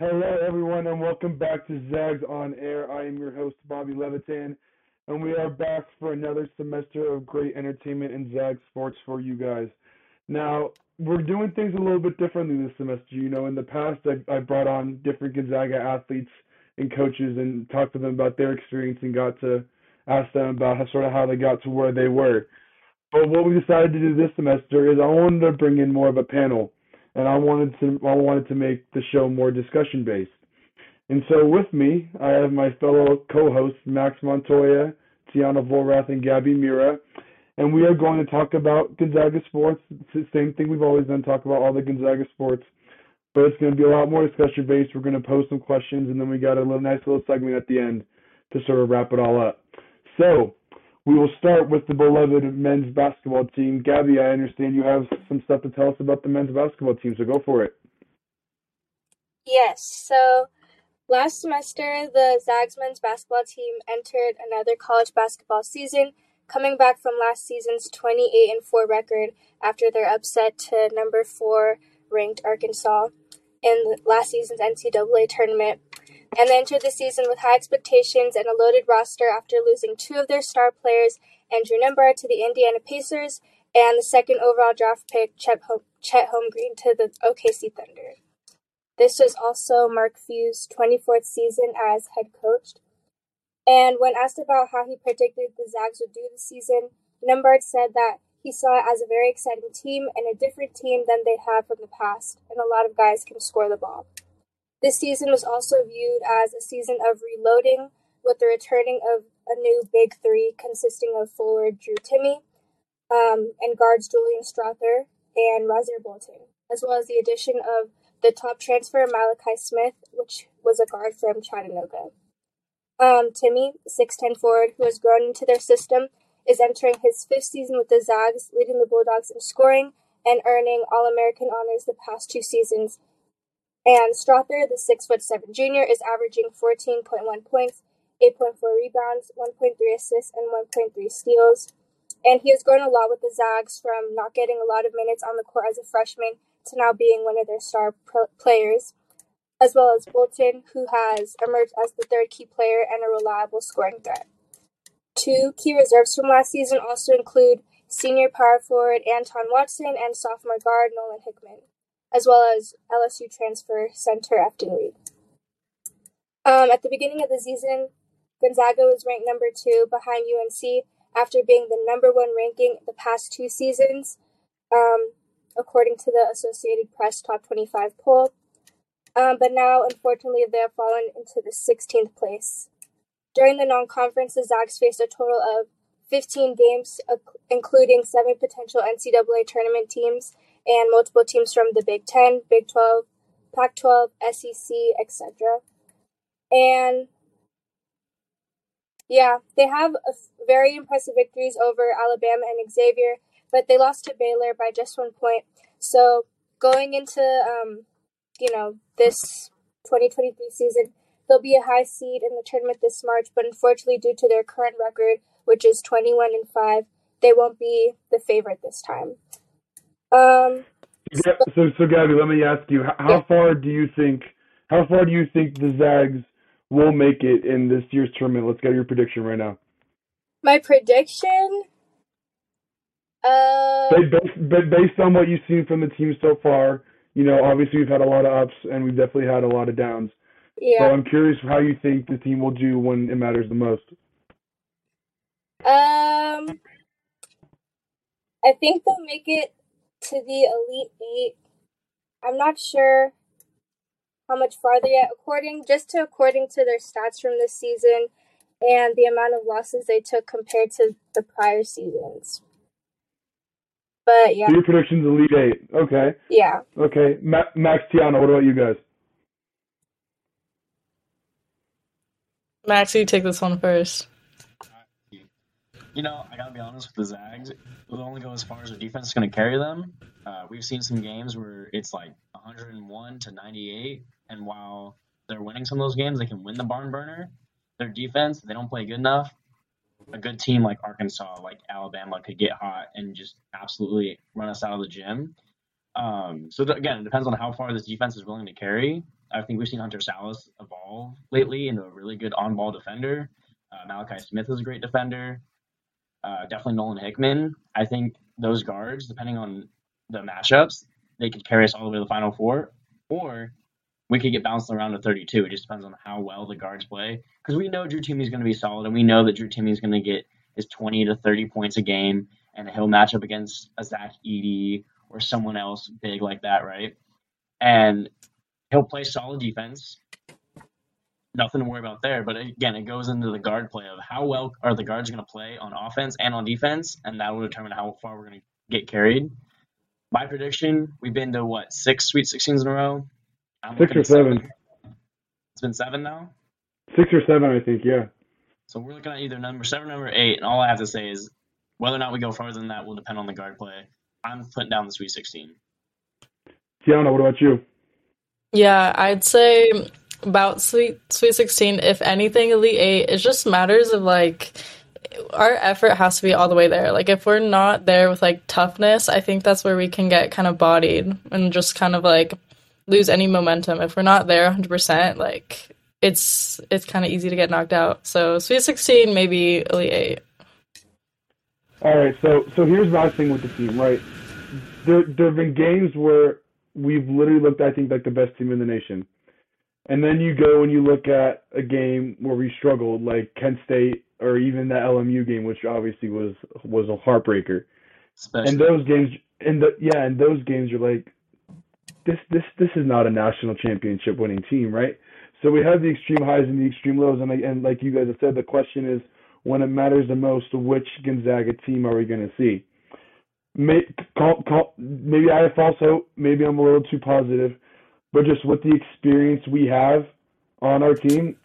Hello, everyone, and welcome back to Zags on Air. I am your host, Bobby Levitan, and we are back for another semester of great entertainment and Zag sports for you guys. Now, we're doing things a little bit differently this semester. You know, in the past, I, I brought on different Gonzaga athletes and coaches and talked to them about their experience and got to ask them about how, sort of how they got to where they were. But what we decided to do this semester is I wanted to bring in more of a panel, and I wanted to I wanted to make the show more discussion based. And so with me, I have my fellow co-hosts Max Montoya, Tiana Volrath, and Gabby Mira, and we are going to talk about Gonzaga sports. It's the same thing we've always done, talk about all the Gonzaga sports, but it's going to be a lot more discussion based. We're going to pose some questions, and then we got a little nice little segment at the end to sort of wrap it all up. So we will start with the beloved men's basketball team. Gabby, I understand you have some stuff to tell us about the men's basketball team, so go for it. Yes, so last semester the Zags men's basketball team entered another college basketball season, coming back from last season's 28 and 4 record after their upset to number 4 ranked Arkansas in last season's NCAA tournament and they entered the season with high expectations and a loaded roster after losing two of their star players, Andrew Nembhard to the Indiana Pacers and the second overall draft pick, Chet, Chet Holmgren, to the OKC Thunder. This was also Mark Few's 24th season as head coach. And when asked about how he predicted the Zags would do this season, Nembhard said that he saw it as a very exciting team and a different team than they had from the past, and a lot of guys can score the ball. This season was also viewed as a season of reloading, with the returning of a new big three consisting of forward Drew Timme um, and guards Julian Strawther and Rasir Bolton, as well as the addition of the top transfer Malachi Smith, which was a guard from Chattanooga. Um, Timme, 6'10 forward, who has grown into their system, is entering his fifth season with the Zags, leading the Bulldogs in scoring and earning All American honors the past two seasons and Strawther, the six foot seven junior, is averaging 14.1 points, 8.4 rebounds, 1.3 assists, and 1.3 steals. And he has grown a lot with the Zags from not getting a lot of minutes on the court as a freshman to now being one of their star players, as well as Bolton, who has emerged as the third key player and a reliable scoring threat. Two key reserves from last season also include senior power forward Anton Watson and sophomore guard Nolan Hickman as well as LSU transfer center Efton Reid. Um, at the beginning of the season, Gonzaga was ranked number two behind UNC after being the number one ranking the past two seasons, um, according to the Associated Press Top 25 poll. Um, but now, unfortunately, they have fallen into the 16th place. During the non conference, the Zags faced a total of 15 games, including seven potential NCAA tournament teams and multiple teams from the Big Ten, Big 12, Pac 12, SEC, etc. And yeah, they have very impressive victories over Alabama and Xavier, but they lost to Baylor by just one point. So going into um, you know this 2023 season, they'll be a high seed in the tournament this March, but unfortunately, due to their current record, which is 21 and five, they won't be the favorite this time. Um, so, so, so Gabby, let me ask you, how yeah. far do you think, how far do you think the Zags will make it in this year's tournament? Let's get your prediction right now. My prediction. Uh, based, based on what you've seen from the team so far, you know, obviously we've had a lot of ups and we've definitely had a lot of downs. Yeah. So I'm curious how you think the team will do when it matters the most. Um, I think they'll make it to the Elite Eight. I'm not sure how much farther yet. According just to according to their stats from this season and the amount of losses they took compared to the prior seasons. But yeah. So your predictions Elite Eight. Okay. Yeah. Okay. Ma- Max Tiana, what about you guys? Max, you take this one first. You know, I gotta be honest with the Zags. We'll only go as far as their defense is going to carry them. Uh, we've seen some games where it's like 101 to 98, and while they're winning some of those games, they can win the barn burner. Their defense, they don't play good enough. A good team like Arkansas, like Alabama, could get hot and just absolutely run us out of the gym. Um, so th- again, it depends on how far this defense is willing to carry. I think we've seen Hunter Sallis evolve lately into a really good on-ball defender. Uh, Malachi Smith is a great defender. Uh, definitely Nolan Hickman. I think those guards, depending on the matchups, they could carry us all the way to the Final Four, or we could get bounced around to 32. It just depends on how well the guards play. Because we know Drew Timme is going to be solid, and we know that Drew Timme is going to get his 20 to 30 points a game, and he'll match up against a Zach Edey or someone else big like that, right? And he'll play solid defense. Nothing to worry about there. But again, it goes into the guard play of how well are the guards going to play on offense and on defense, and that will determine how far we're going to get carried. My prediction: we've been to what six Sweet 16s in a row. I'm six or seven. seven. It's been seven now. Six or seven, I think. Yeah. So we're looking at either number seven, number eight, and all I have to say is whether or not we go farther than that will depend on the guard play. I'm putting down the Sweet 16. Tiana, what about you? Yeah, I'd say about Sweet Sweet 16. If anything, Elite Eight. It just matters of like our effort has to be all the way there. Like if we're not there with like toughness, I think that's where we can get kind of bodied and just kind of like lose any momentum. If we're not there 100%, like it's it's kind of easy to get knocked out. So Sweet 16, maybe Elite 8. All right, so so here's my thing with the team, right? There there have been games where we've literally looked, I think, like the best team in the nation, and then you go and you look at a game where we struggled, like Kent State or even the LMU game, which obviously was was a heartbreaker. Especially. And those games, and the yeah, and those games, you're like, this this this is not a national championship winning team, right? So we have the extreme highs and the extreme lows, and and like you guys have said, the question is when it matters the most, which Gonzaga team are we going to see? May, call, call, maybe I have false hope. Maybe I'm a little too positive, but just with the experience we have on our team,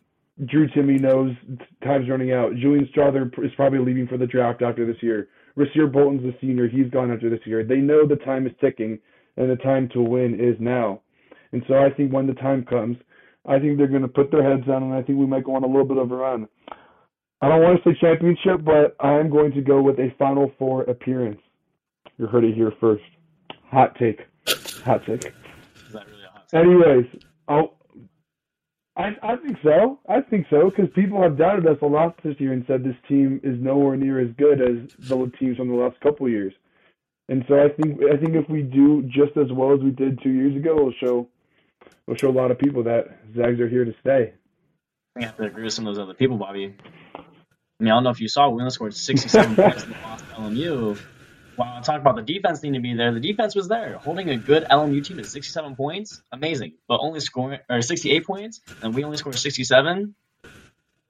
Drew Timme knows time's running out. Julian Strawther is probably leaving for the draft after this year. Rasir Bolton's a senior; he's gone after this year. They know the time is ticking, and the time to win is now. And so I think when the time comes, I think they're going to put their heads down, and I think we might go on a little bit of a run. I don't want to say championship, but I'm going to go with a Final Four appearance. You heard it here first. Hot take. Hot take. Is that really a hot take? Anyways, I'll, I I think so. I think so because people have doubted us a lot this year and said this team is nowhere near as good as the teams from the last couple years. And so I think I think if we do just as well as we did two years ago, we'll show we'll show a lot of people that Zags are here to stay. I have to agree with some of those other people, Bobby. I mean, I don't know if you saw, we only scored 67 points in the loss to LMU. While I talked about the defense needing to be there, the defense was there. Holding a good LMU team at 67 points, amazing. But only scoring, or 68 points, and we only scored 67.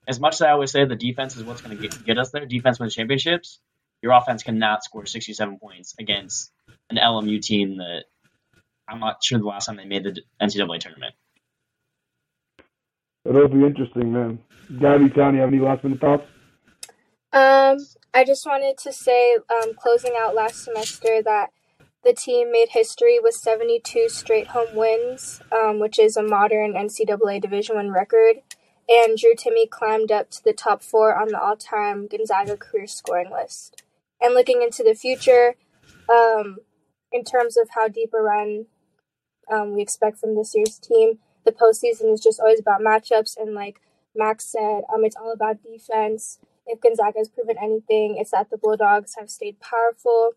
As much as I always say the defense is what's going to get, get us there, defense wins championships, your offense cannot score 67 points against an LMU team that I'm not sure the last time they made the NCAA tournament. It'll be interesting, man. Gabby, Tony, have any last minute thoughts? Um, I just wanted to say, um, closing out last semester, that the team made history with 72 straight home wins, um, which is a modern NCAA Division One record. And Drew Timme climbed up to the top four on the all-time Gonzaga career scoring list. And looking into the future, um, in terms of how deep a run um, we expect from this year's team, the postseason is just always about matchups. And like Max said, um, it's all about defense if Gonzaga has proven anything, it's that the Bulldogs have stayed powerful.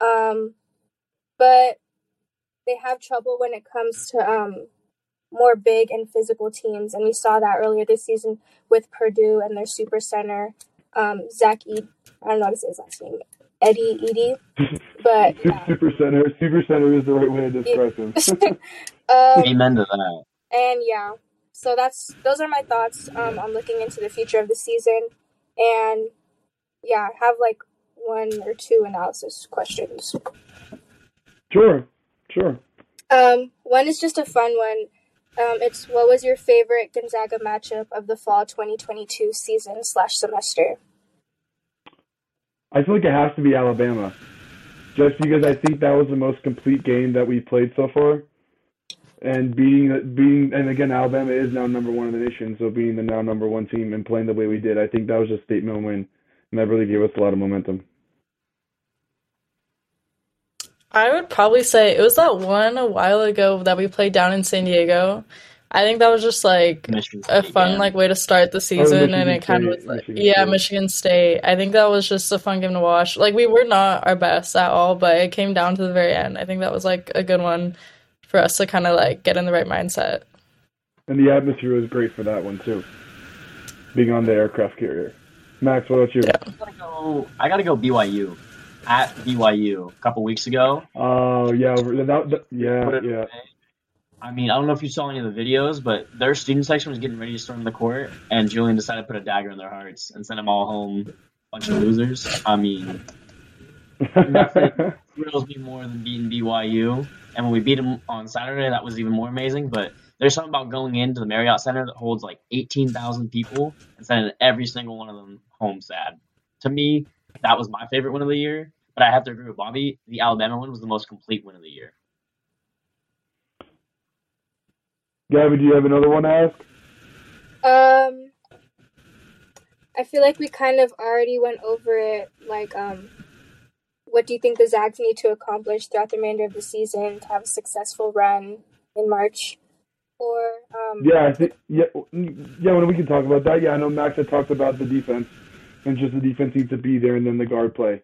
Um, but they have trouble when it comes to um, more big and physical teams. And we saw that earlier this season with Purdue and their super center, um, Zach E. I don't know how to say his last name. Eddie Edey. But yeah. super center, super center is the right way to describe him. um, Amen to that. And yeah, so that's those are my thoughts um, on looking into the future of the season and yeah, have like one or two analysis questions. Sure, sure. Um, one is just a fun one. Um, it's what was your favorite Gonzaga matchup of the fall 2022 season slash semester? I feel like it has to be Alabama, just because I think that was the most complete game that we played so far and being being and again Alabama is now number one in the nation, so being the now number one team and playing the way we did, I think that was a statement win, and that really gave us a lot of momentum. I would probably say it was that one a while ago that we played down in San Diego, I think that was just like Michigan a State, fun yeah. like way to start the oh, season, and Michigan it kind of was like Michigan yeah, State. Michigan State. I think that was just a fun game to watch. Like we were not our best at all, but it came down to the very end. I think that was like a good one for us to kind of like get in the right mindset. And the atmosphere was great for that one too. Being on the aircraft carrier. Max, what about you? Yeah. I gotta go. I gotta go BYU at BYU a couple weeks ago. Oh yeah, that, that, yeah, yeah. I mean, I don't know if you saw any of the videos, but their student section was getting ready to storm the court, and Julian decided to put a dagger in their hearts and send them all home. Bunch of losers. I mean, Nothing. thrills me more than beating BYU. And when we beat them on Saturday, that was even more amazing. But there's something about going into the Marriott Center that holds like 18,000 people and sending every single one of them home sad. To me, that was my favorite win of the year. But I have to agree with Bobby. The Alabama one was the most complete win of the year. Gabby, do you have another one to ask? Um, I feel like we kind of already went over it. Like, um, what do you think the Zags need to accomplish throughout the remainder of the season to have a successful run in March? Or, um, Yeah, I think yeah, yeah. When we can talk about that, yeah, I know Max had talked about the defense and just the defense needs to be there, and then the guard play.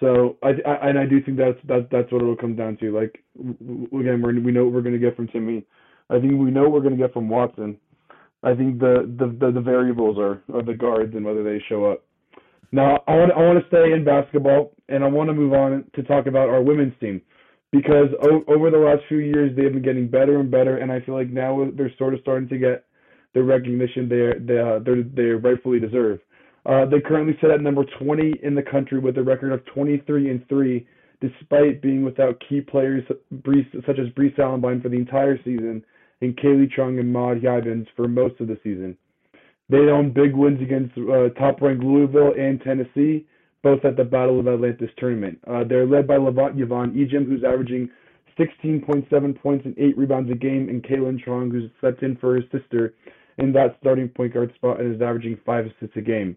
So I, I and I do think that's that's that's what it'll come down to. Like again, we're, we know what we're going to get from Timme. I think we know what we're going to get from Watson. I think the the, the, the variables are, are the guards and whether they show up. Now I want I want to stay in basketball and I want to move on to talk about our women's team because o- over the last few years they've been getting better and better and I feel like now they're sort of starting to get the recognition they they uh, they they rightfully deserve. Uh, they currently sit at number 20 in the country with a record of 23 and three, despite being without key players such as Bree Salenbien for the entire season and Kayleigh Truong and Maud Yivens for most of the season. They own big wins against uh, top-ranked Louisville and Tennessee, both at the Battle of Atlantis tournament. Uh, they're led by Levant Yvonne Ejim, who's averaging 16.7 points and 8 rebounds a game, and Kaylynne Truong, who's stepped in for his sister in that starting point guard spot and is averaging 5 assists a game.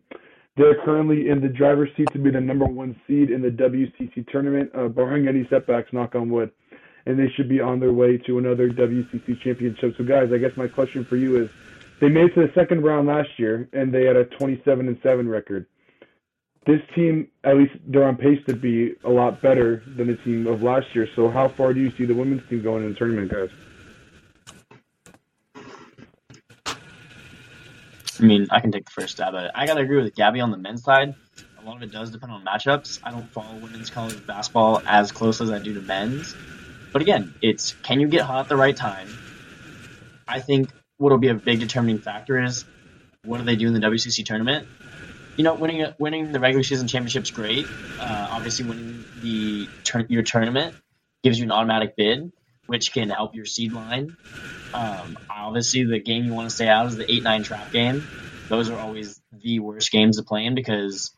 They're currently in the driver's seat to be the number one seed in the WCC tournament, uh, barring any setbacks, knock on wood. And they should be on their way to another WCC championship. So, guys, I guess my question for you is they made it to the second round last year, and they had a 27 and 7 record. This team, at least they're on pace to be a lot better than the team of last year. So, how far do you see the women's team going in the tournament, guys? I mean, I can take the first stab at it. I gotta agree with Gabby on the men's side. A lot of it does depend on matchups. I don't follow women's college basketball as close as I do to men's. But again, it's can you get hot at the right time? I think what'll be a big determining factor is what do they do in the WCC tournament? You know, winning winning the regular season championship's great. Uh, obviously, winning the tur- your tournament gives you an automatic bid, which can help your seed line. Um, obviously, the game you want to stay out is the eight nine trap game. Those are always the worst games to play in because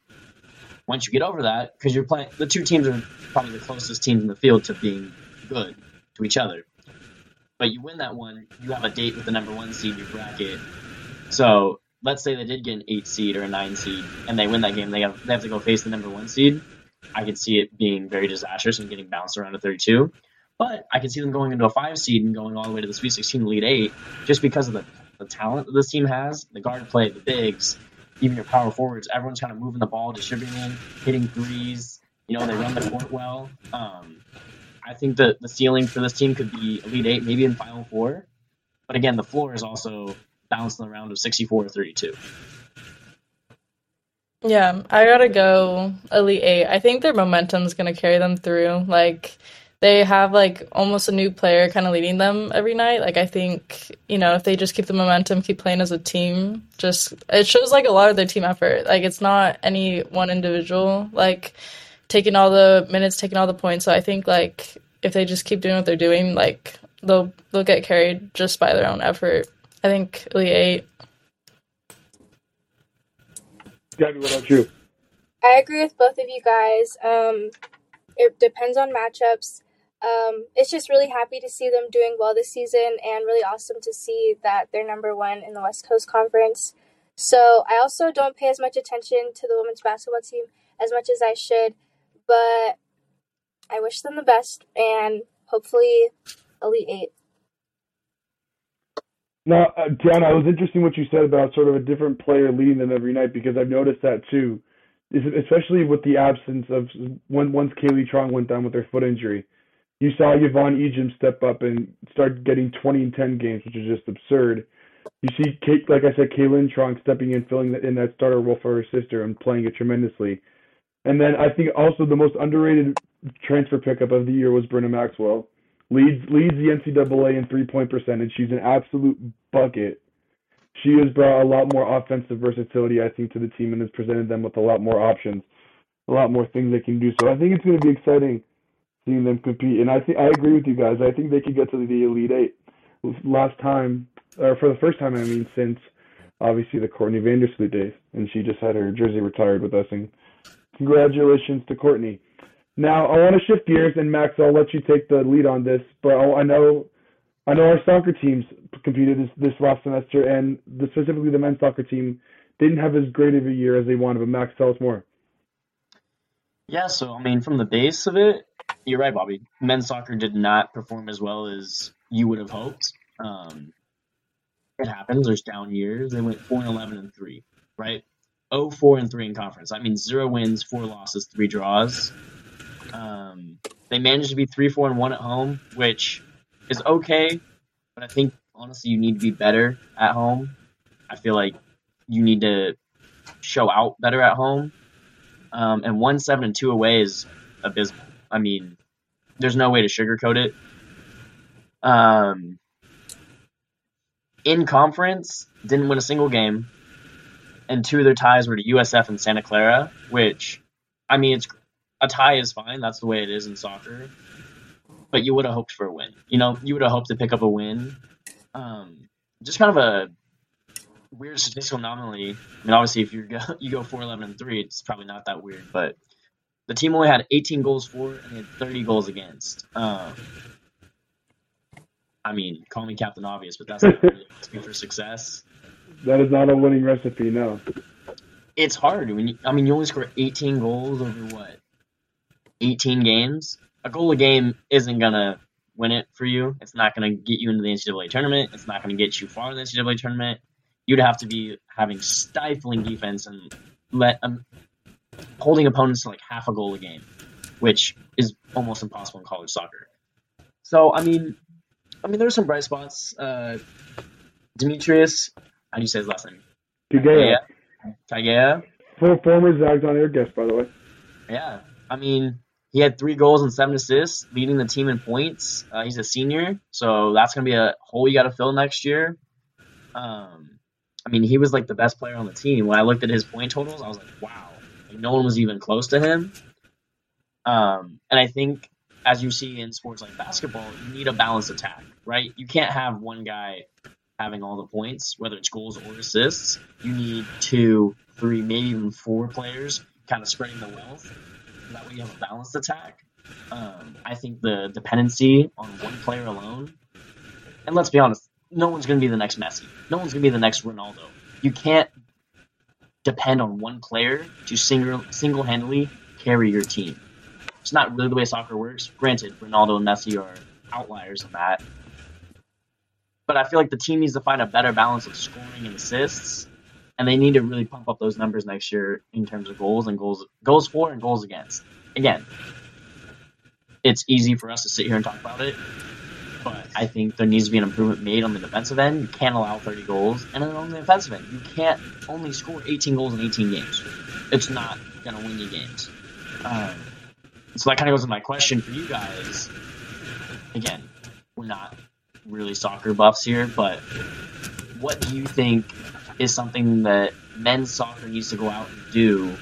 once you get over that, because you're playing, the two teams are probably the closest teams in the field to being good to each other. But you win that one, you have a date with the number one seed in your bracket. So let's say they did get an eight seed or a nine seed, and they win that game, they have, they have to go face the number one seed. I could see it being very disastrous and getting bounced around to 32. But I could see them going into a five seed and going all the way to the Sweet 16 Elite Eight just because of the, the talent that this team has, the guard play, the bigs, even your power forwards. Everyone's kind of moving the ball, distributing, hitting threes. You know, they run the court well. Um, I think that the ceiling for this team could be Elite Eight, maybe in Final Four. But again, the floor is also bouncing around of 64 or 32. Yeah, I gotta go Elite Eight. I think their momentum's gonna carry them through. Like they have like almost a new player kind of leading them every night. Like I think you know if they just keep the momentum, keep playing as a team, just it shows like a lot of their team effort. Like it's not any one individual like taking all the minutes, taking all the points. So I think like if they just keep doing what they're doing, like they'll they'll get carried just by their own effort. I think Elite Eight. Gabby, what about you? I agree with both of you guys. Um, it depends on matchups. Um, it's just really happy to see them doing well this season and really awesome to see that they're number one in the West Coast Conference. So I also don't pay as much attention to the women's basketball team as much as I should, but I wish them the best and hopefully Elite Eight. Now, uh, Tiana, it was interesting what you said about sort of a different player leading them every night because I've noticed that too, especially with the absence of when once Kayleigh Truong went down with her foot injury. You saw Yvonne Ejim step up and start getting 20 and 10 games, which is just absurd. You see, Kate, like I said, Kaylynne Truong stepping in, filling in that starter role for her sister and playing it tremendously. And then I think also the most underrated transfer pickup of the year was Brynna Maxwell. Leads leads the NCAA in three point percentage. She's an absolute bucket. She has brought a lot more offensive versatility, I think, to the team and has presented them with a lot more options, a lot more things they can do. So I think it's going to be exciting seeing them compete. And I think I agree with you guys. I think they could get to the Elite Eight. Last time, or for the first time, I mean, since obviously the Courtney Vandersloot days, and she just had her jersey retired with us. And congratulations to Courtney. Now I want to shift gears, and Max, I'll let you take the lead on this. But I know, I know our soccer teams competed this, this last semester, and the, specifically the men's soccer team didn't have as great of a year as they wanted. But Max, tell us more. Yeah, so I mean, from the base of it, you're right, Bobby. Men's soccer did not perform as well as you would have hoped. Um, it happens. There's down years. They went four and eleven and three, right? Oh, four and three in conference. I mean, zero wins, four losses, three draws. Um, they managed to be three, four, and one at home, which is okay. But I think honestly, you need to be better at home. I feel like you need to show out better at home. Um, and one, seven, and two away is abysmal. I mean, there's no way to sugarcoat it. Um, in conference, didn't win a single game, and two of their ties were to USF and Santa Clara, which, I mean, it's a tie is fine. That's the way it is in soccer. But you would have hoped for a win. You know, you would have hoped to pick up a win. Um, just kind of a weird statistical anomaly. I mean, obviously, if you go you go four eleven and three, it's probably not that weird. But the team only had 18 goals for and they had 30 goals against. Um, I mean, call me Captain Obvious, but that's not really recipe for success. That is not a winning recipe, no. It's hard when you, I mean, you only score 18 goals over what 18 games. A goal a game isn't gonna win it for you. It's not gonna get you into the NCAA tournament. It's not gonna get you far in the NCAA tournament. You'd have to be having stifling defense and let um, holding opponents to like half a goal a game, which is almost impossible in college soccer. So I mean, I mean, there's some bright spots. Uh, Demetrius, how do you say his last name? Tigea. Tigea. Former Zags on air guest, by the way. Yeah, I mean, he had three goals and seven assists, leading the team in points. Uh, he's a senior, so that's going to be a hole you got to fill next year. Um, I mean, he was like the best player on the team. When I looked at his point totals, I was like, wow, like, no one was even close to him. Um, and I think, as you see in sports like basketball, you need a balanced attack, right? You can't have one guy having all the points, whether it's goals or assists. You need two, three, maybe even four players kind of spreading the wealth that way you have a balanced attack. Um, I think the dependency on one player alone, and let's be honest, no one's going to be the next Messi. No one's going to be the next Ronaldo. You can't depend on one player to single single handedly carry your team. It's not really the way soccer works. Granted, Ronaldo and Messi are outliers in that. But I feel like the team needs to find a better balance of scoring and assists and they need to really pump up those numbers next year in terms of goals and goals goals for and goals against. Again, it's easy for us to sit here and talk about it, but I think there needs to be an improvement made on the defensive end. You can't allow 30 goals, and then on the offensive end, you can't only score 18 goals in 18 games. It's not going to win you games. Um, so that kind of goes to my question for you guys. Again, we're not really soccer buffs here, but what do you think is something that men's soccer needs to go out and do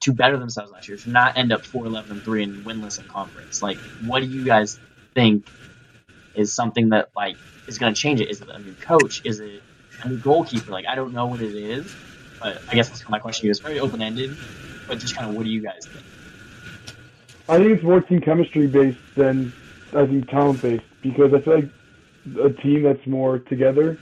to better themselves last year, to not end up 4 11 and 3 and winless in conference. Like, what do you guys think is something that, like, is going to change it? Is it a new coach? Is it a new goalkeeper? Like, I don't know what it is, but I guess that's my question. It's very open ended, but just kind of what do you guys think? I think it's more team chemistry based than I think talent based because I feel like a team that's more together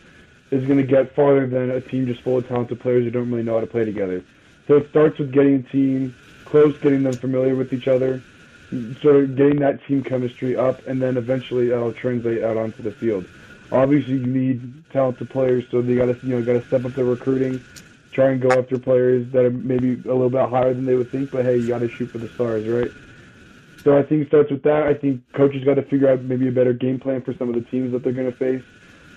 is going to get farther than a team just full of talented players who don't really know how to play together. So it starts with getting a team close, getting them familiar with each other, sort of getting that team chemistry up, and then eventually that'll translate out onto the field. obviously you need talented players, so they got to you know got to step up their recruiting, try and go after players that are maybe a little bit higher than they would think. But hey, you got to shoot for the stars, right? So I think it starts with that. I think coaches got to figure out maybe a better game plan for some of the teams that they're going to face.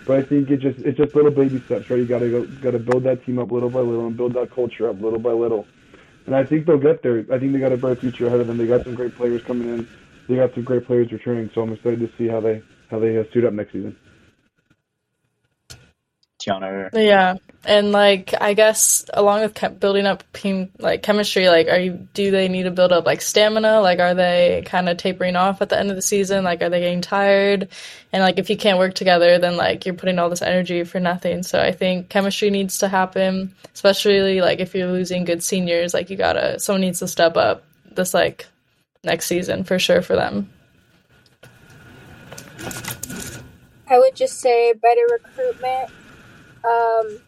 But I think it just it's just little baby steps, right? You got to go, got to build that team up little by little and build that culture up little by little. And I think they'll get there. I think they got a bright future ahead of them. They got some great players coming in. They got some great players returning. So I'm excited to see how they how they uh, suit up next season. Tiana. Yeah, and like I guess along with building up like chemistry, like are you do they need to build up like stamina? Like are they kind of tapering off at the end of the season? Like are they getting tired? And like if you can't work together, then like you're putting all this energy for nothing. So I think chemistry needs to happen, especially like if you're losing good seniors. Like you gotta someone needs to step up this like next season for sure for them. I would just say better recruitment um,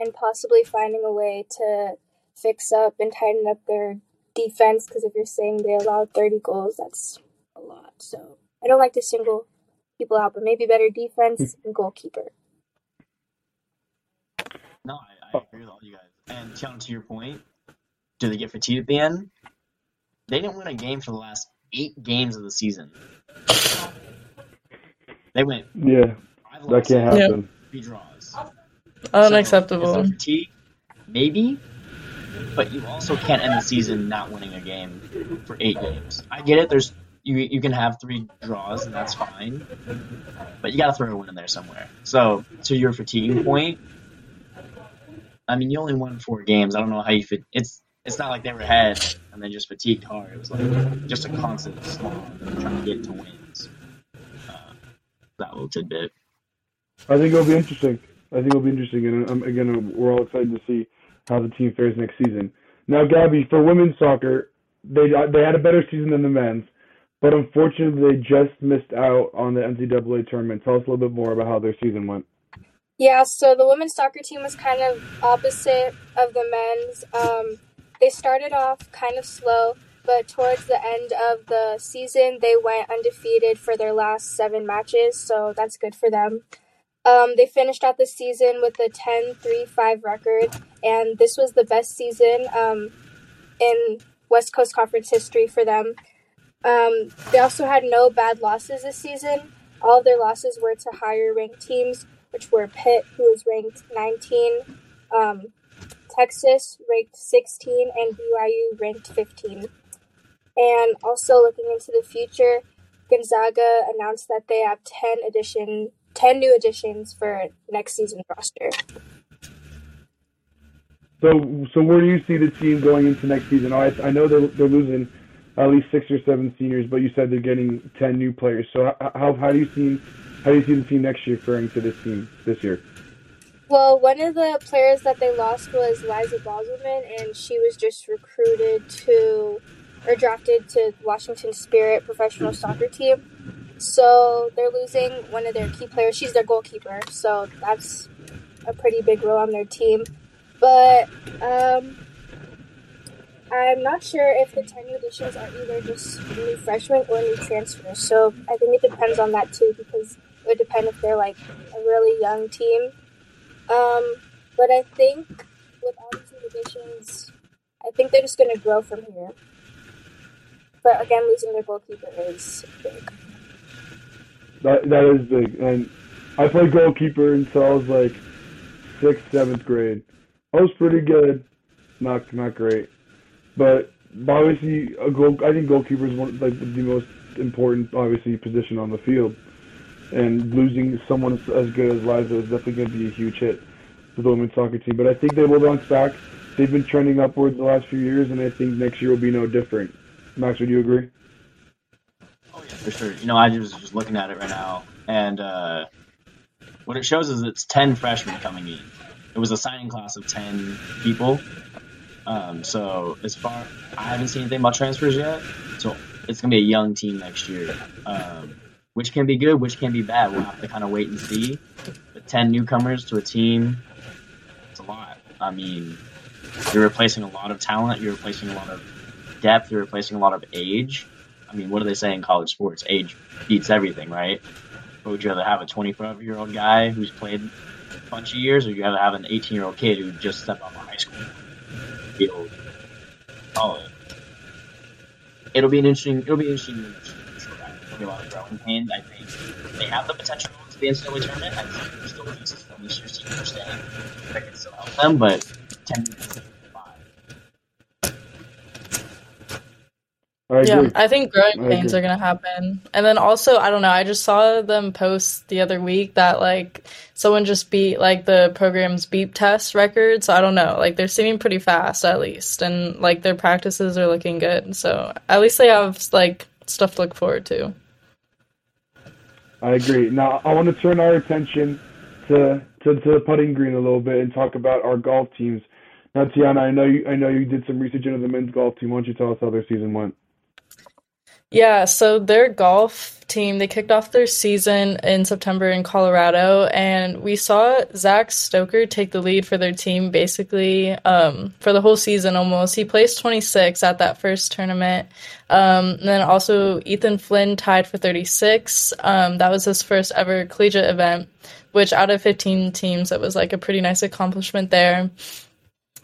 and possibly finding a way to fix up and tighten up their defense. Because if you're saying they allowed 30 goals, that's a lot. So I don't like to single people out, but maybe better defense hmm. and goalkeeper. No, I, I agree with all you guys. And Tiana, to your point, do they get fatigued at the end? They didn't win a game for the last eight games of the season. They went. Yeah, that can't happen. Three draws. Unacceptable. So, fatigue? Maybe, but you also can't end the season not winning a game for eight games. I get it. There's you you can have three draws and that's fine, but you got to throw a win in there somewhere. So to your fatiguing point, I mean you only won four games. I don't know how you fit. It's it's not like they were ahead and then just fatigued hard. It was like just a constant slog trying to get to wins. Uh, that little tidbit. I think it'll be interesting. I think it'll be interesting, and again, we're all excited to see how the team fares next season. Now, Gabby, for women's soccer, they they had a better season than the men's, but unfortunately, they just missed out on the NCAA tournament. Tell us a little bit more about how their season went. Yeah, so the women's soccer team was kind of opposite of the men's. Um, they started off kind of slow, but towards the end of the season, they went undefeated for their last seven matches, so that's good for them. Um, they finished out the season with a 10 3 5 record, and this was the best season um, in West Coast Conference history for them. Um, they also had no bad losses this season. All of their losses were to higher ranked teams, which were Pitt, who was ranked 19, um, Texas ranked 16, and BYU ranked 15. And also looking into the future, Gonzaga announced that they have 10 addition 10 new additions for next season's roster. So, so where do you see the team going into next season? I, I know they're, they're losing at least six or seven seniors, but you said they're getting 10 new players. So how, how do you see how do you see the team next year referring to this team this year? Well, one of the players that they lost was Liza Bosselman, and she was just recruited to or drafted to Washington Spirit professional soccer team. So they're losing one of their key players. She's their goalkeeper, so that's a pretty big role on their team. But um, I'm not sure if the 10 new additions are either just new freshmen or new transfers. So I think it depends on that too, because it would depend if they're like a really young team. Um, but I think with all these new additions, I think they're just going to grow from here. But again, losing their goalkeeper is big. That that is big. And I played goalkeeper until I was like sixth, seventh grade. I was pretty good, not not great, but obviously a goal. I think goalkeeper is one like the most important, obviously, position on the field. And losing someone as good as Liza is definitely going to be a huge hit for the women's soccer team. But I think they will bounce back. They've been trending upwards the last few years, and I think next year will be no different. Max, would you agree? For sure. You know, I was just looking at it right now, and uh, what it shows is it's ten freshmen coming in. It was a signing class of ten people. Um, so as far, I haven't seen anything about transfers yet. So it's gonna be a young team next year, um, which can be good, which can be bad. We'll have to kind of wait and see. But ten newcomers to a team, it's a lot. I mean, you're replacing a lot of talent. You're replacing a lot of depth. You're replacing a lot of age. I mean, what do they say in college sports? Age beats everything, right? But would you rather have a 25 year old guy who's played a bunch of years, or you rather have an 18 year old kid who just stepped off of high school field? Oh, it'll be an interesting. It'll be interesting. There'll be a lot of growing pains. I think they have the potential to be in NCAA tournament. I think there's still pieces from this year's team that can still help them, but 10 I Yeah. I think growing I pains agree. are gonna happen. And then also, I don't know, I just saw them post the other week that like someone just beat like the program's beep test record. So I don't know, like they're seeming pretty fast at least, and like their practices are looking good. So at least they have like stuff to look forward to. I agree. Now I want to turn our attention to, to to the putting green a little bit and talk about our golf teams. Now, Tiana, I know you I know you did some research into the men's golf team. Why don't you tell us how their season went? Yeah, so their golf team, they kicked off their season in September in Colorado, and we saw Zach Stoker take the lead for their team basically um, for the whole season almost. He placed 26 at that first tournament. Um, then also Ethan Flynn tied for 36. Um, that was his first ever collegiate event, which out of 15 teams, that was like a pretty nice accomplishment there.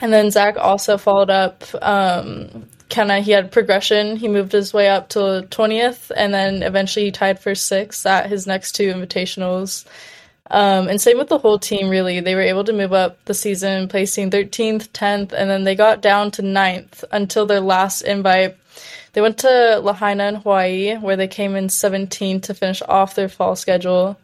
And then Zach also followed up. Um, kind of, he had progression. He moved his way up to 20th, and then eventually he tied for sixth at his next two invitationals. Um, and same with the whole team, really. They were able to move up the season, placing 13th, 10th, and then they got down to 9th until their last invite. They went to Lahaina in Hawaii, where they came in 17th to finish off their fall schedule.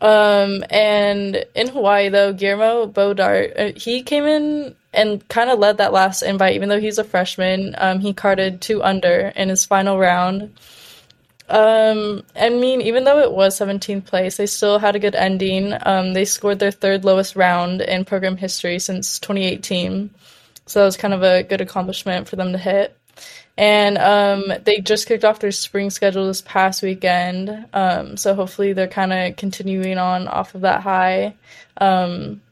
Um, and in Hawaii, though, Guillermo Bodart, uh, he came in and kind of led that last invite, even though he's a freshman. Um, he carded two under in his final round. Um, I mean, even though it was 17th place, they still had a good ending. Um, they scored their third lowest round in program history since 2018. So that was kind of a good accomplishment for them to hit. And um, they just kicked off their spring schedule this past weekend. Um, so hopefully they're kind of continuing on off of that high. Um,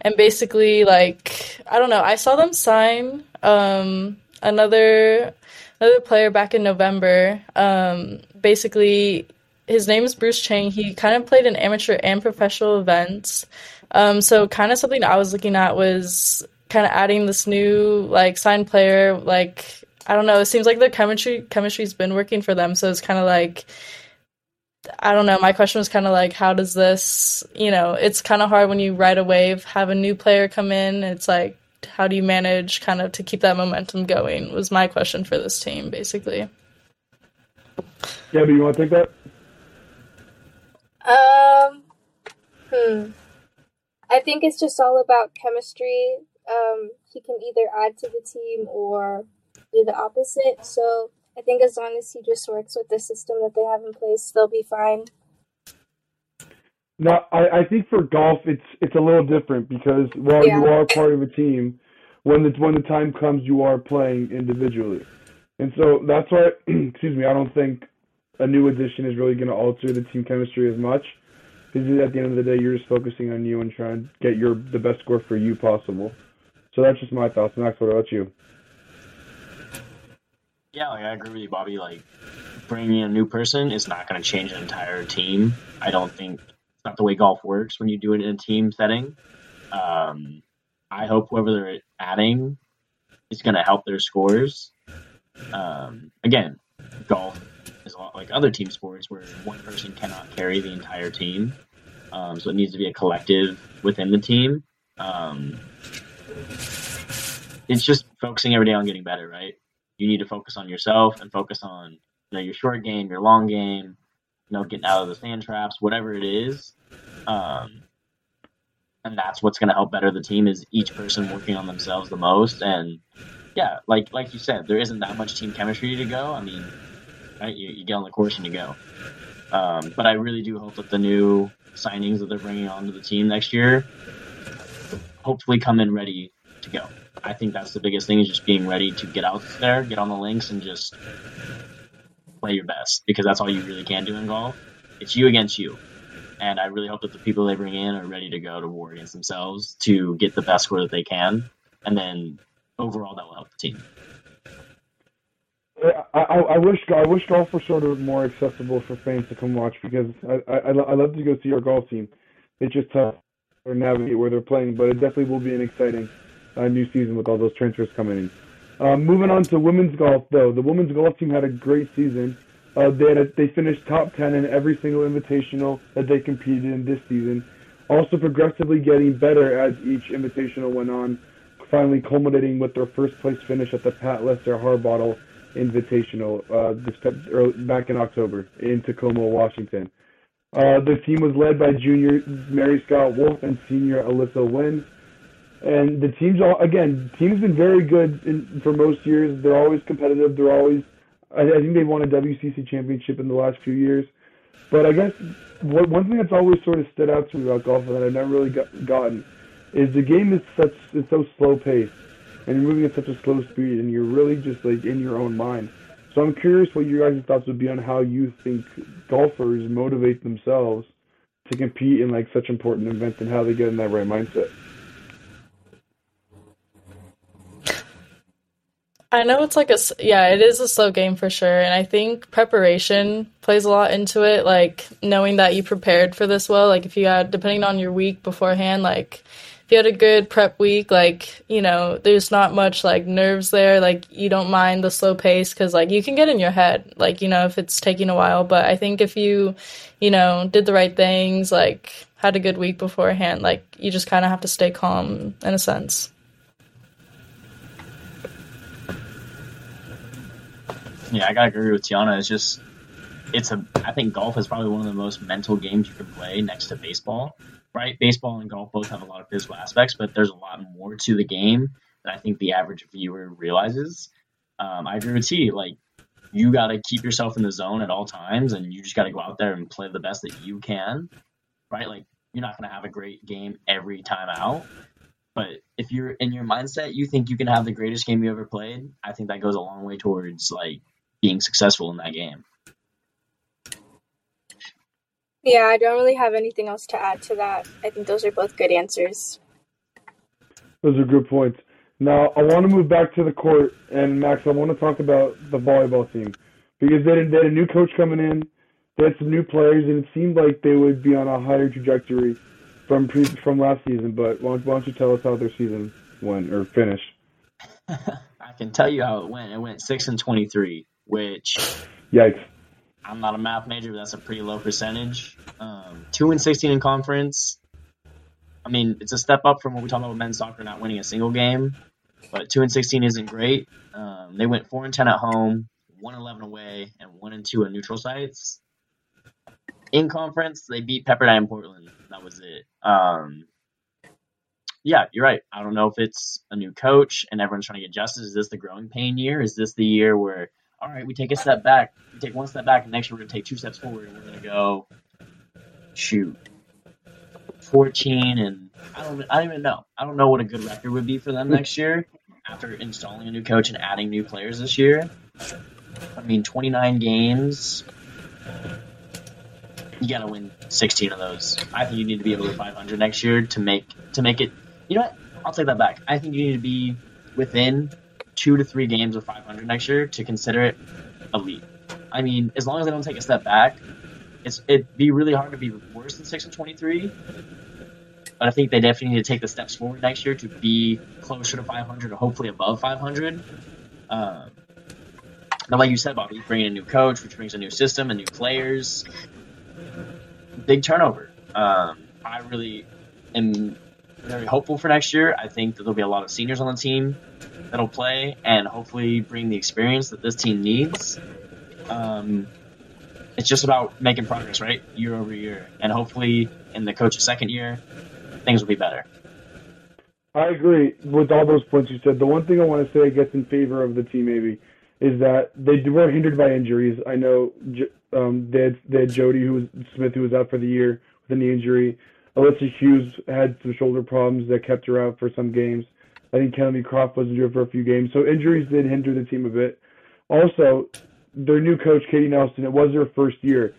and basically, like, I don't know, I saw them sign um, another another player back in November. Um, basically, his name is Bruce Chang. He kind of played in amateur and professional events. Um, so kind of something I was looking at was kind of adding this new like signed player. Like I don't know, it seems like their chemistry chemistry's been working for them. So it's kind of like I don't know. My question was kind of like, how does this? You know, it's kind of hard when you ride a wave, have a new player come in. It's like, how do you manage kind of to keep that momentum going? Was my question for this team basically. Yeah, Gabby, you want to take that? Um, hmm. I think it's just all about chemistry. Um, he can either add to the team or do the opposite. So I think as long as he just works with the system that they have in place, they'll be fine. No, I, I think for golf it's it's a little different because while you are part of a team, when the when the time comes, you are playing individually, and so that's why. excuse me. I don't think a new addition is really going to alter the team chemistry as much, because at the end of the day, you're just focusing on you and trying to get your the best score for you possible. So that's just my thoughts. Max, what about you? Yeah, like I agree with you, Bobby. Like bringing in a new person is not going to change an entire team. I don't think it's not the way golf works when you do it in a team setting. Um, I hope whoever they're adding is going to help their scores. Um, again, golf is a lot like other team sports where one person cannot carry the entire team. Um, so it needs to be a collective within the team. Um, it's just focusing every day on getting better, right? You need to focus on yourself and focus on you know your short game, your long game, you know, getting out of the sand traps, whatever it is. Um, and that's what's going to help better the team is each person working on themselves the most. And yeah, like like you said, there isn't that much team chemistry to go. I mean, right? You, you get on the course and you go. Um, but I really do hope that the new signings that they're bringing onto the team next year hopefully come in ready to go. I think that's the biggest thing is just being ready to get out there, get on the links, and just play your best because that's all you really can do in golf. It's you against you. And I really hope that the people they bring in are ready to go to war against themselves to get the best score that they can. And then overall, that will help the team. I, I, I wish I wish golf was sort of more accessible for fans to come watch because I I, I love to go see our golf team. It's just tough to navigate where they're playing, but it definitely will be an exciting uh, new season with all those transfers coming in. Um, moving on to women's golf, though, the women's golf team had a great season. Uh, they a, they finished top ten in every single invitational that they competed in this season. Also, progressively getting better as each invitational went on, finally culminating with their first place finish at the Pat Lesser Harbottle Invitational uh, this back in October in Tacoma, Washington. Uh, the team was led by junior Mary Scott Wolf and senior Alyssa Wynn. And the teams all again, team's been very good in, for most years. They're always competitive. They're always I, I think they've won a WCC championship in the last few years. But I guess what, one thing that's always sort of stood out to me about golf that I've never really got, gotten is the game is such it's so slow paced and you're moving at such a slow speed and you're really just like in your own mind. So I'm curious what your guys' thoughts would be on how you think golfers motivate themselves to compete in like such important events and how they get in that right mindset. I know it's like a yeah, it is a slow game for sure, and I think preparation plays a lot into it. Like knowing that you prepared for this well. Like if you had, depending on your week beforehand, like if you had a good prep week, like you know, there's not much like nerves there. Like you don't mind the slow pace because like you can get in your head, like you know, if it's taking a while. But I think if you, you know, did the right things, like had a good week beforehand, like you just kind of have to stay calm in a sense. Yeah, I gotta agree with Tiana. It's just, it's a. I think golf is probably one of the most mental games you can play next to baseball. Right? Baseball and golf both have a lot of physical aspects, but there's a lot more to the game that I think the average viewer realizes. Um, I agree with T. Like, you gotta keep yourself in the zone at all times, and you just gotta go out there and play the best that you can. Right? Like, you're not gonna have a great game every time out. But if you're in your mindset, you think you can have the greatest game you ever played. I think that goes a long way towards like being successful in that game. Yeah, I don't really have anything else to add to that. I think those are both good answers. Those are good points. Now, I want to move back to the court, and Max, I want to talk about the volleyball team because they had, they had a new coach coming in, they had some new players, and it seemed like they would be on a higher trajectory from pre, from last season. But why don't, why don't you tell us how their season went or finished? I can tell you how it went. It went six and twenty-three which yikes. I'm not a math major, but that's a pretty low percentage. Um, two and sixteen in conference. I mean, it's a step up from what we talked about with men's soccer not winning a single game, but two and sixteen isn't great. Um, they went four and ten at home, one eleven away, and one and two at neutral sites. In conference, they beat Pepperdine Portland. That was it. Um, yeah, you're right. I don't know if it's a new coach and everyone's trying to get justice. Is this the growing pain year? Is this the year where all right, we take a step back, we take one step back, and next year we're going to take two steps forward, and we're going to go shoot 14 and I don't, I don't even know. I don't know what a good record would be for them next year after installing a new coach and adding new players this year. I mean, 29 games. You got to win 16 of those. I think you need to be over 500 next year to make to make it. You know what? I'll take that back. I think you need to be within two to three games of 500 next year to consider it elite. I mean, as long as they don't take a step back, it's it'd be really hard to be worse than six and 23. But I think they definitely need to take the steps forward next year to be closer to 500 or hopefully above 500. Um, now, like you said, Bobby, bringing a new coach, which brings a new system and new players, big turnover. Um, I really am very hopeful for next year. I think that there'll be a lot of seniors on the team that'll play and hopefully bring the experience that this team needs. Um, it's just about making progress, right, year over year, and hopefully in the coach's second year, things will be better. I agree with all those points you said. The one thing I want to say, I guess, in favor of the team, maybe, is that they were hindered by injuries. I know um, they had they had Jody who was Smith who was out for the year with a knee injury. Alyssa Hughes had some shoulder problems that kept her out for some games. I think Kennedy Croft wasn't here for a few games. So injuries did hinder the team a bit. Also, their new coach, Katie Nelson, it was her first year.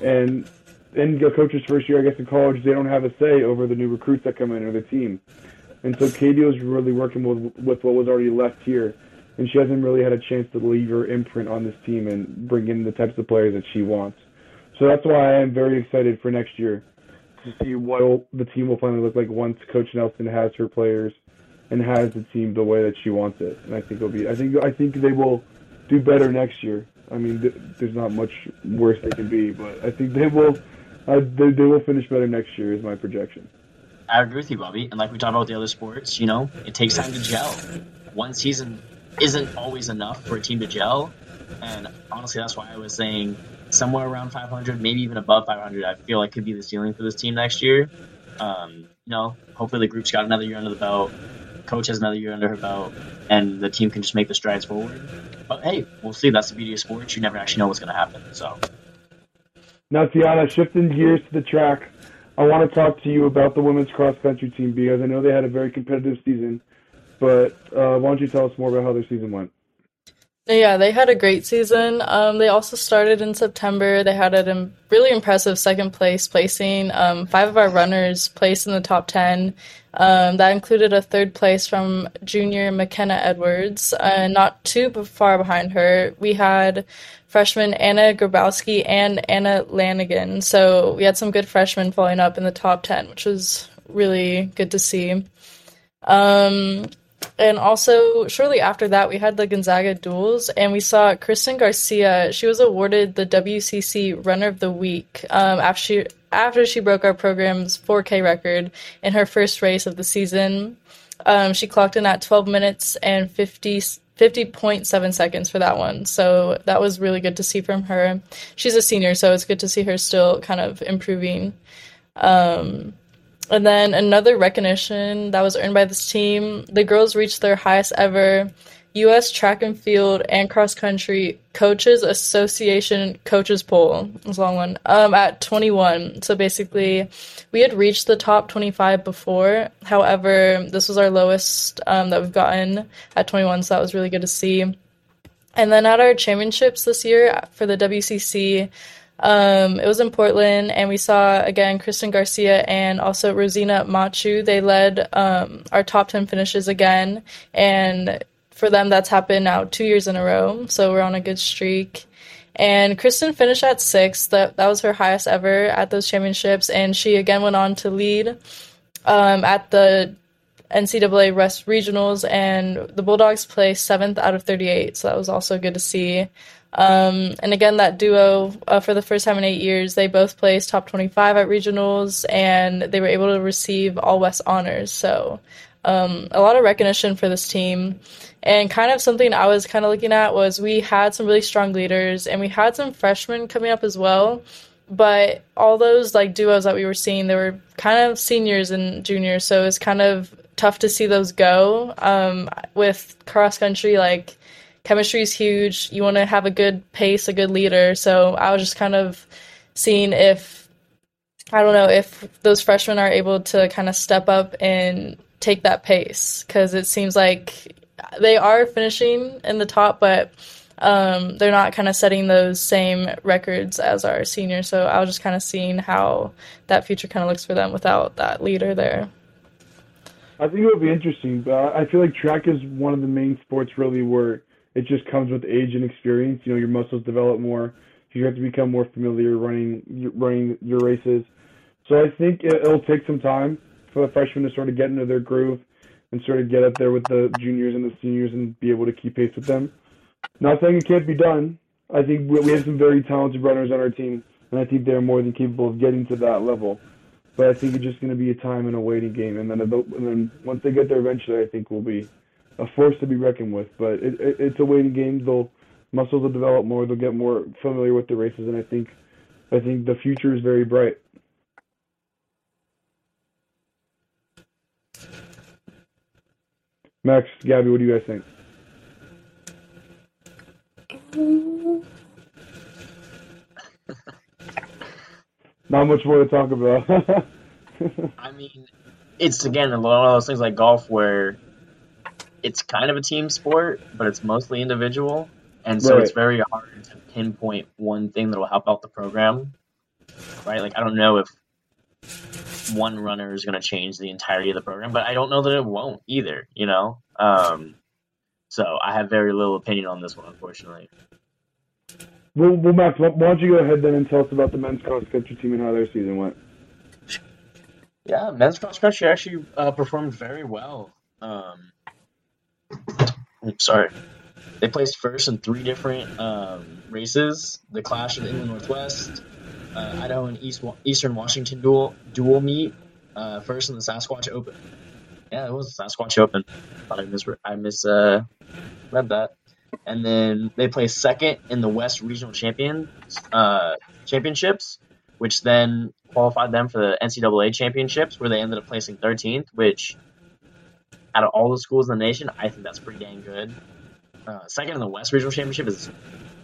And in the coach's first year, I guess, in college, they don't have a say over the new recruits that come in or the team. And so Katie was really working with, with what was already left here. and she hasn't really had a chance to leave her imprint on this team and bring in the types of players that she wants. So that's why I am very excited for next year to see what the team will finally look like once Coach Nelson has her players and has the team the way that she wants it. And I think it'll be. I think I think they will do better next year. I mean, th- there's not much worse they can be, but I think they will. Uh, they, they will finish better next year. Is my projection. I agree with you, Bobby. And like we talked about the other sports, you know, it takes time to gel. One season isn't always enough for a team to gel. And honestly, that's why I was saying somewhere around 500, maybe even above 500. I feel like could be the ceiling for this team next year. Um, you know, hopefully the group's got another year under the belt. Coach has another year under her belt, and the team can just make the strides forward. But hey, we'll see. That's the beauty of sports. You never actually know what's going to happen. So. Now, Tiana, shifting gears to the track, I want to talk to you about the women's cross country team because I know they had a very competitive season. But uh, why don't you tell us more about how their season went? Yeah, they had a great season. Um, they also started in September. They had a really impressive second place placing. Um, five of our runners placed in the top 10. Um, that included a third place from junior McKenna Edwards. Uh, not too far behind her, we had freshman Anna Grabowski and Anna Lanigan. So we had some good freshmen following up in the top 10, which was really good to see. Um, and also shortly after that we had the gonzaga duals and we saw kristen garcia she was awarded the wcc runner of the week um, after she after she broke our program's 4k record in her first race of the season um, she clocked in at 12 minutes and 50 50.7 seconds for that one. So that was really good to see from her. She's a senior, so it's good to see her still kind of improving. Um, and then another recognition that was earned by this team, the girls reached their highest ever U.S. Track and Field and Cross Country Coaches Association Coaches Poll. It's a long one. Um, at 21. So basically, we had reached the top 25 before. However, this was our lowest um, that we've gotten at 21. So that was really good to see. And then at our championships this year for the WCC, um, it was in Portland, and we saw again Kristen Garcia and also Rosina Machu. They led um, our top 10 finishes again, and for them, that's happened now two years in a row. So we're on a good streak. And Kristen finished at sixth. That, that was her highest ever at those championships, and she again went on to lead um, at the NCAA West Regionals, and the Bulldogs placed seventh out of 38. So that was also good to see. Um, and again, that duo uh, for the first time in eight years, they both placed top 25 at regionals, and they were able to receive all West honors. So um, a lot of recognition for this team. And kind of something I was kind of looking at was we had some really strong leaders, and we had some freshmen coming up as well. But all those like duos that we were seeing, they were kind of seniors and juniors, so it's kind of tough to see those go. Um, with cross country, like chemistry is huge. You want to have a good pace, a good leader. So I was just kind of seeing if I don't know if those freshmen are able to kind of step up and take that pace because it seems like they are finishing in the top, but um, they're not kind of setting those same records as our seniors. So I was just kind of seeing how that future kind of looks for them without that leader there. I think it would be interesting, but I feel like track is one of the main sports really where it just comes with age and experience. You know, your muscles develop more. You have to become more familiar running running your races. So I think it, will take some time for the freshmen to sort of get into their groove and sort of get up there with the juniors and the seniors and be able to keep pace with them. Not saying it can't be done. I think we have some very talented runners on our team, and I think they're more than capable of getting to that level. But I think it's just going to be a time and a waiting game, and then and then once they get there eventually, I think we'll be a force to be reckoned with. But it, it, it's a waiting game. They'll muscles will develop more. They'll get more familiar with the races, and I think I think the future is very bright. Max, Gabby, what do you guys think? Not much more to talk about. I mean, it's again one of those things like golf where it's kind of a team sport, but it's mostly individual, and so right. it's very hard to pinpoint one thing that will help out the program. Right? Like I don't know if one runner is going to change the entirety of the program, but I don't know that it won't either. You know, um, So I have very little opinion on this one, unfortunately. Well, well, Max, why don't you go ahead then and tell us about the men's cross country team and how their season went? Yeah, men's cross country actually uh, performed very well. Um, sorry. They placed first in three different um, races: the Clash of the Inland Northwest, uh, Idaho and East Eastern Washington dual dual meet, uh, first in the Sasquatch Open. Yeah, it was the Sasquatch Open. Thought I mis I uh, read that. And then they placed second in the West Regional Champion uh, Championships, which then qualified them for the NCAA Championships, where they ended up placing 13th. Which, out of all the schools in the nation, I think that's pretty dang good. Uh, second in the West Regional Championship is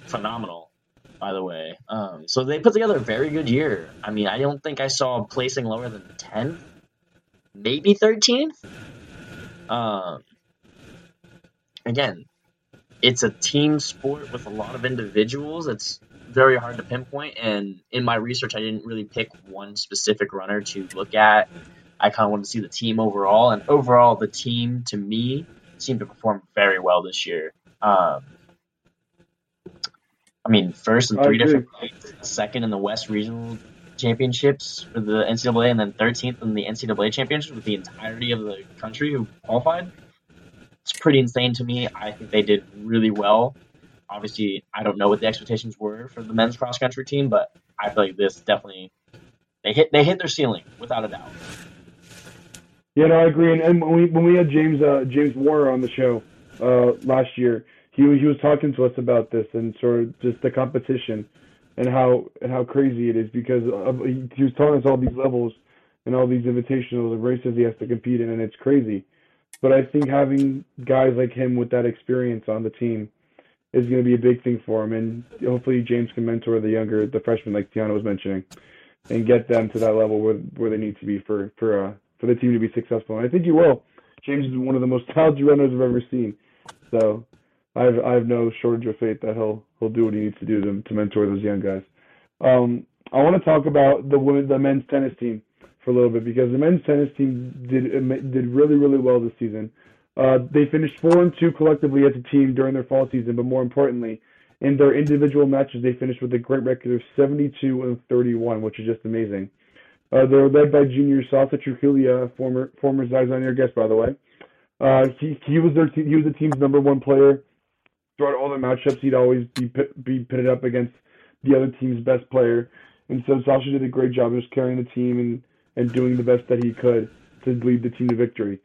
phenomenal, by the way. Um, so they put together a very good year. I mean, I don't think I saw placing lower than 10th, maybe 13th. Um, again, it's a team sport with a lot of individuals. It's very hard to pinpoint. And in my research, I didn't really pick one specific runner to look at. I kind of wanted to see the team overall. And overall, the team, to me, seemed to perform very well this year. Um, I mean, first in three different second in the West Regional Championships for the NCAA, and then 13th in the NCAA Championships with the entirety of the country who qualified. It's pretty insane to me. I think they did really well. Obviously, I don't know what the expectations were for the men's cross country team, but I feel like this definitely they hit they hit their ceiling without a doubt. Yeah, no, I agree. And, and when we when we had James uh, James Warner on the show uh, last year, he he was talking to us about this and sort of just the competition and how and how crazy it is because of, he was telling us all these levels and all these invitational races he has to compete in, and it's crazy. But I think having guys like him with that experience on the team is going to be a big thing for him, and hopefully James can mentor the younger, the freshmen like Tiana was mentioning, and get them to that level where where they need to be for for uh, for the team to be successful. And I think he will. James is one of the most talented runners I've ever seen, so I have I have no shortage of faith that he'll he'll do what he needs to do to to mentor those young guys. Um, I want to talk about the women, the men's tennis team for a little bit because the men's tennis team did did really really well this season. Uh, they finished four and two collectively as a team during their fall season, but more importantly, in their individual matches, they finished with a great record of 72 and 31, which is just amazing. Uh, they were led by junior Sasha Trujillo, former former Zags on Air guest, by the way. Uh, he he was their he was the team's number one player throughout all the matchups. He'd always be pit, be pitted up against the other team's best player, and so Sasha did a great job just carrying the team and and doing the best that he could to lead the team to victory.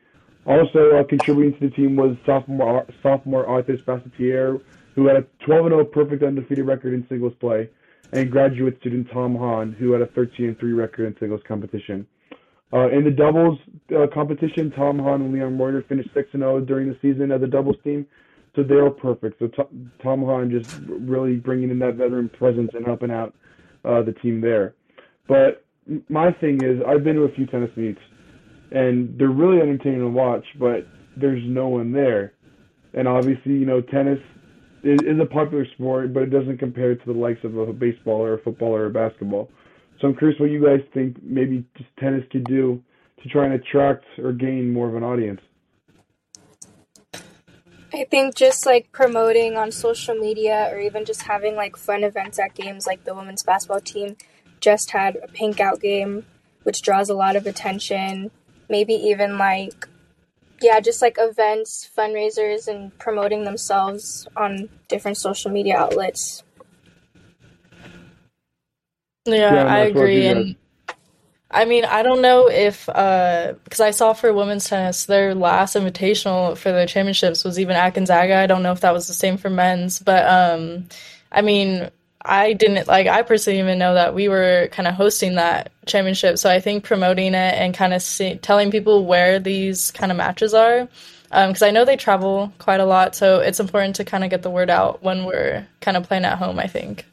Also uh, contributing to the team was sophomore sophomore Arthur Spasatier, who had a 12-0 perfect undefeated record in singles play, and graduate student Tom Hahn, who had a 13-3 record in singles competition. Uh, in the doubles uh, competition, Tom Hahn and Leon Reuter finished 6-0 during the season as a doubles team, so they were perfect. So Tom Hahn just really bringing in that veteran presence and helping out uh, the team there. But my thing is, I've been to a few tennis meets, and they're really entertaining to watch, but there's no one there. And obviously, you know, tennis is, is a popular sport, but it doesn't compare to the likes of a baseball or a football or a basketball. So I'm curious what you guys think maybe just tennis could do to try and attract or gain more of an audience. I think just like promoting on social media or even just having like fun events at games like the women's basketball team just had a pink out game, which draws a lot of attention. Maybe even like, yeah, just like events, fundraisers, and promoting themselves on different social media outlets. Yeah, yeah I agree. And I mean, I don't know if, because uh, I saw for women's tennis, their last invitational for their championships was even at Gonzaga. I don't know if that was the same for men's, but um, I mean, I didn't like I personally even know that we were kind of hosting that championship. So I think promoting it and kind of telling people where these kind of matches are, because um, I know they travel quite a lot. So it's important to kind of get the word out when we're kind of playing at home. I think.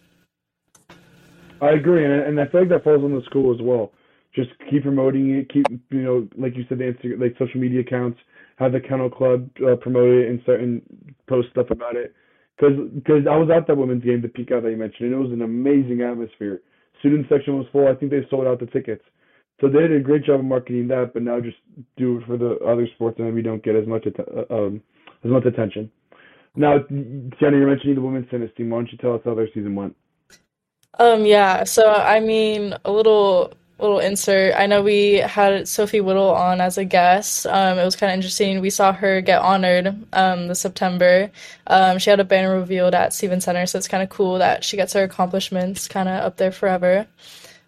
I agree, and, and I feel like that falls on the school as well. Just keep promoting it. Keep you know, like you said, the Instagram, like social media accounts. Have the kennel club uh, promote it and and post stuff about it because because I was at that women's game, the out that you mentioned, and it was an amazing atmosphere. Student section was full. I think they sold out the tickets. So they did a great job of marketing that, but now just do it for the other sports, and we don't get as much uh, um, as much attention. Now, Tiana, you're mentioning the women's tennis team. Why don't you tell us how their season went? Um, yeah, so I mean, a little little insert. I know we had Sophie Whittle on as a guest. Um, it was kind of interesting. We saw her get honored um, this September. Um, she had a banner revealed at Stephens Center, so it's kind of cool that she gets her accomplishments kind of up there forever.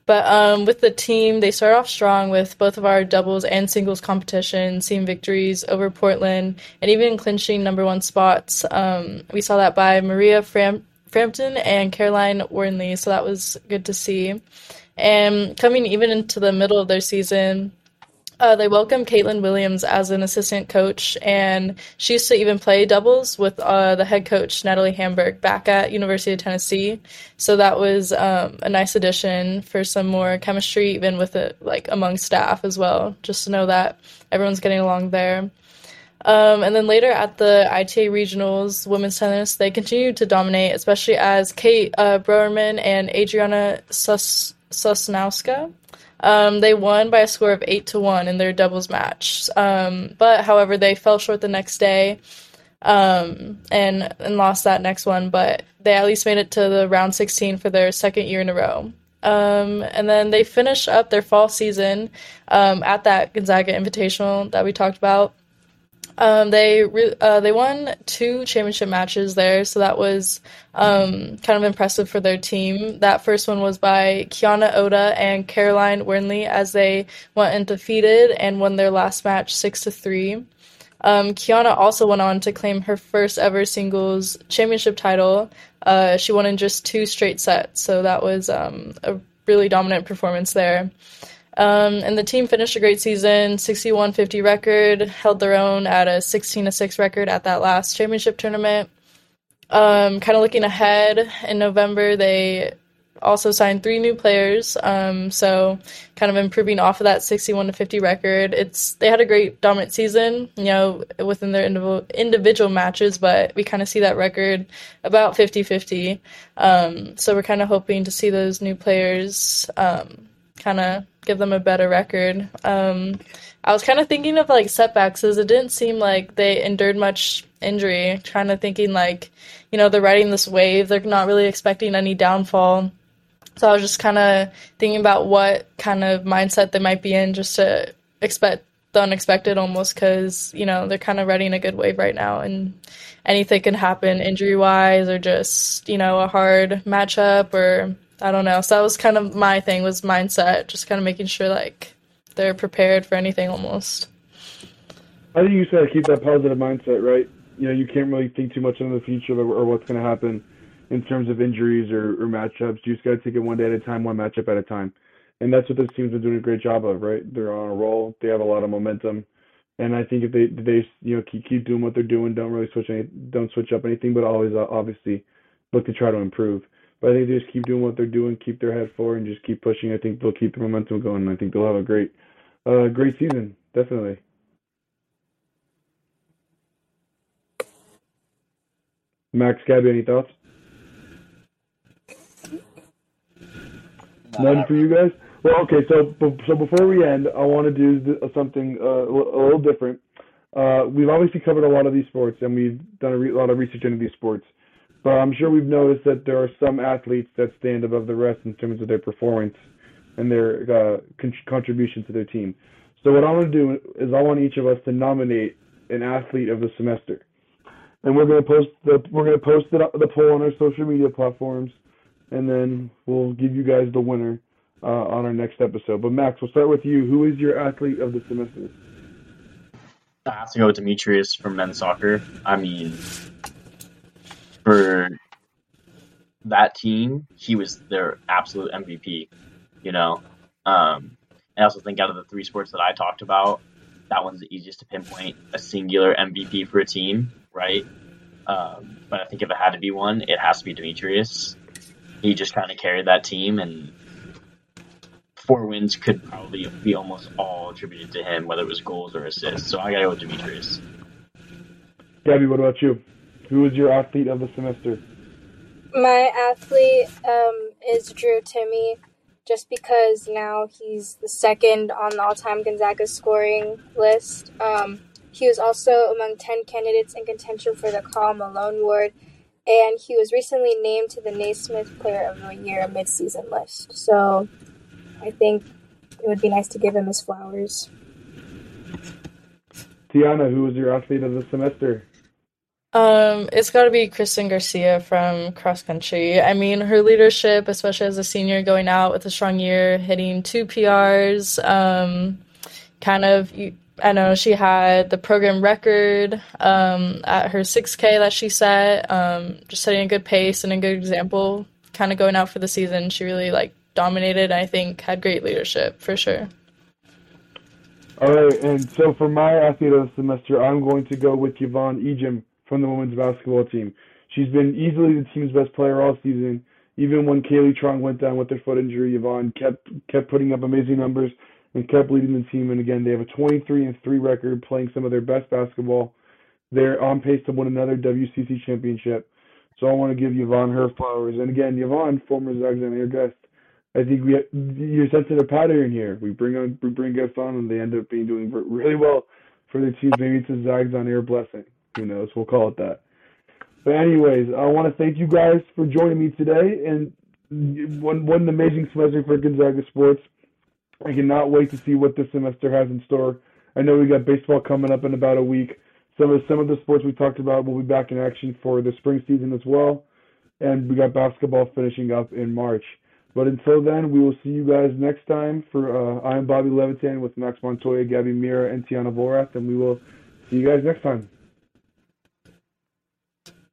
But um, with the team, they start off strong with both of our doubles and singles competition, seeing victories over Portland, and even clinching number one spots. Um, we saw that by Maria Fram- Frampton and Caroline Wernley, so that was good to see. And coming even into the middle of their season, uh, they welcomed Caitlin Williams as an assistant coach, and she used to even play doubles with uh, the head coach Natalie Hamburg back at University of Tennessee. So that was um, a nice addition for some more chemistry, even with it like among staff as well. Just to know that everyone's getting along there. Um, and then later at the ITA regionals, women's tennis, they continued to dominate, especially as Kate uh, Broerman and Adriana Sus- Sosnowska um, they won by a score of eight to one in their doubles match. Um, but however, they fell short the next day um, and and lost that next one. But they at least made it to the round 16 for their second year in a row. Um, and then they finished up their fall season um, at that Gonzaga Invitational that we talked about. Um, they re- uh, they won two championship matches there, so that was um, kind of impressive for their team. That first one was by Kiana Oda and Caroline Wernley as they went undefeated and won their last match six to three. Um, Kiana also went on to claim her first ever singles championship title. Uh, she won in just two straight sets, so that was um, a really dominant performance there. Um, and the team finished a great season, 61-50 record, held their own at a 16-6 record at that last championship tournament. Um, kind of looking ahead, in November they also signed three new players, um, so kind of improving off of that 61 to 50 record. It's they had a great dominant season, you know, within their individual individual matches, but we kind of see that record about 50-50. Um, so we're kind of hoping to see those new players um, kind of give them a better record. Um, I was kind of thinking of like setbacks as it didn't seem like they endured much injury. Kind of thinking like, you know, they're riding this wave. They're not really expecting any downfall. So I was just kind of thinking about what kind of mindset they might be in just to expect the unexpected almost because, you know, they're kind of riding a good wave right now and anything can happen injury wise or just, you know, a hard matchup or I don't know. So that was kind of my thing was mindset, just kind of making sure like they're prepared for anything almost. I think you said keep that positive mindset, right? You know, you can't really think too much into the future or what's going to happen in terms of injuries or, or matchups. You just got to take it one day at a time, one matchup at a time. And that's what this team's been doing a great job of, right? They're on a roll. They have a lot of momentum. And I think if they they you know keep keep doing what they're doing, don't really switch any, don't switch up anything, but always uh, obviously look to try to improve. But I think they just keep doing what they're doing, keep their head forward, and just keep pushing. I think they'll keep the momentum going. I think they'll have a great, uh, great season. Definitely. Max, Gabby, any thoughts? None for you guys. Well, okay. So, so before we end, I want to do something uh, a little different. Uh, we've obviously covered a lot of these sports, and we've done a, re- a lot of research into these sports. But I'm sure we've noticed that there are some athletes that stand above the rest in terms of their performance and their uh, con- contribution to their team. So what I want to do is I want each of us to nominate an athlete of the semester, and we're going to post the we're going to post the, the poll on our social media platforms, and then we'll give you guys the winner uh, on our next episode. But Max, we'll start with you. Who is your athlete of the semester? I have to go with Demetrius from men's soccer. I mean, for that team, he was their absolute MVP. You know, um, I also think out of the three sports that I talked about, that one's the easiest to pinpoint a singular MVP for a team, right? Um, but I think if it had to be one, it has to be Demetrius. He just kind of carried that team, and four wins could probably be almost all attributed to him, whether it was goals or assists. So I got to go with Demetrius. Gabby, what about you? Who is your athlete of the semester? My athlete um, is Drew Timme, just because now he's the second on the all-time Gonzaga scoring list. Um, He was also among 10 candidates in contention for the Karl Malone Award, and he was recently named to the Naismith Player of the Year midseason list. So I think it would be nice to give him his flowers. Tiana, who was your athlete of the semester? Um, it's got to be Kristen Garcia from cross country. I mean, her leadership, especially as a senior, going out with a strong year, hitting two PRs. Um, kind of, I know she had the program record um, at her 6K that she set. Um, just setting a good pace and a good example. Kind of going out for the season, she really like dominated. I think had great leadership for sure. All right, and so for my athlete of the semester, I'm going to go with Yvonne Ejim from the women's basketball team. She's been easily the team's best player all season. Even when Kayleigh Truong went down with her foot injury, Yvonne kept kept putting up amazing numbers and kept leading the team. And again, they have a 23 and 3 record, playing some of their best basketball. They're on pace to win another WCC championship. So I want to give Yvonne her flowers. And again, Yvonne, former Air guest, I think we you're sensing a pattern here. We bring on we bring guests on, and they end up being doing really well for the teams. Maybe it's a Zags on Air blessing. Who knows? We'll call it that. But anyways, I want to thank you guys for joining me today, and one one amazing semester for Gonzaga sports. I cannot wait to see what this semester has in store. I know we got baseball coming up in about a week. Some of some of the sports we talked about will be back in action for the spring season as well, and we got basketball finishing up in March. But until then, we will see you guys next time. For uh, I'm Bobby Levitan with Max Montoya, Gabby Mira, and Tiana Vorath, and we will see you guys next time.